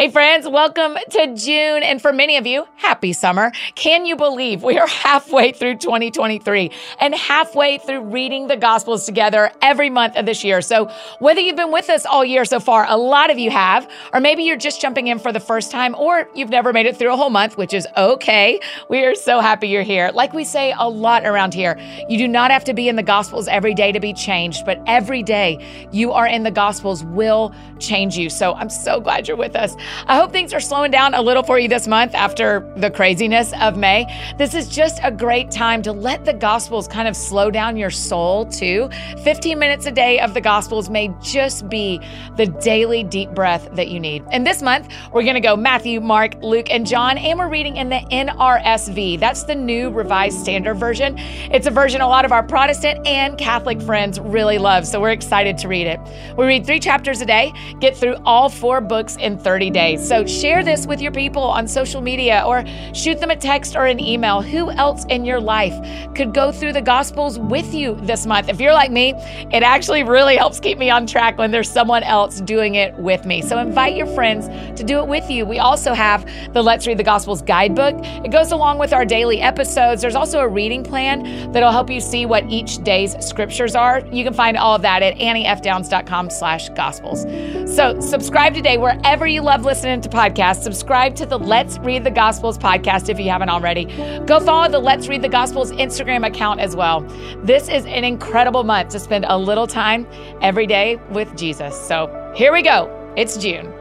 Hey, friends, welcome to June. And for many of you, happy summer. Can you believe we are halfway through 2023 and halfway through reading the Gospels together every month of this year? So, whether you've been with us all year so far, a lot of you have, or maybe you're just jumping in for the first time, or you've never made it through a whole month, which is okay. We are so happy you're here. Like we say a lot around here, you do not have to be in the Gospels every day to be changed, but every day you are in the Gospels will change you. So, I'm so glad you're with us. I hope things are slowing down a little for you this month after the craziness of May. This is just a great time to let the Gospels kind of slow down your soul too. 15 minutes a day of the Gospels may just be the daily deep breath that you need. And this month, we're going to go Matthew, Mark, Luke, and John, and we're reading in the NRSV. That's the new Revised Standard Version. It's a version a lot of our Protestant and Catholic friends really love, so we're excited to read it. We read three chapters a day, get through all four books in 30 days So share this with your people on social media or shoot them a text or an email. Who else in your life could go through the Gospels with you this month? If you're like me, it actually really helps keep me on track when there's someone else doing it with me. So invite your friends to do it with you. We also have the Let's Read the Gospels guidebook. It goes along with our daily episodes. There's also a reading plan that'll help you see what each day's scriptures are. You can find all of that at anniefdowns.com slash gospels. So subscribe today wherever you love listening to podcasts, subscribe to the Let's Read the Gospels podcast if you haven't already. Go follow the Let's Read the Gospels Instagram account as well. This is an incredible month to spend a little time every day with Jesus. So here we go. It's June.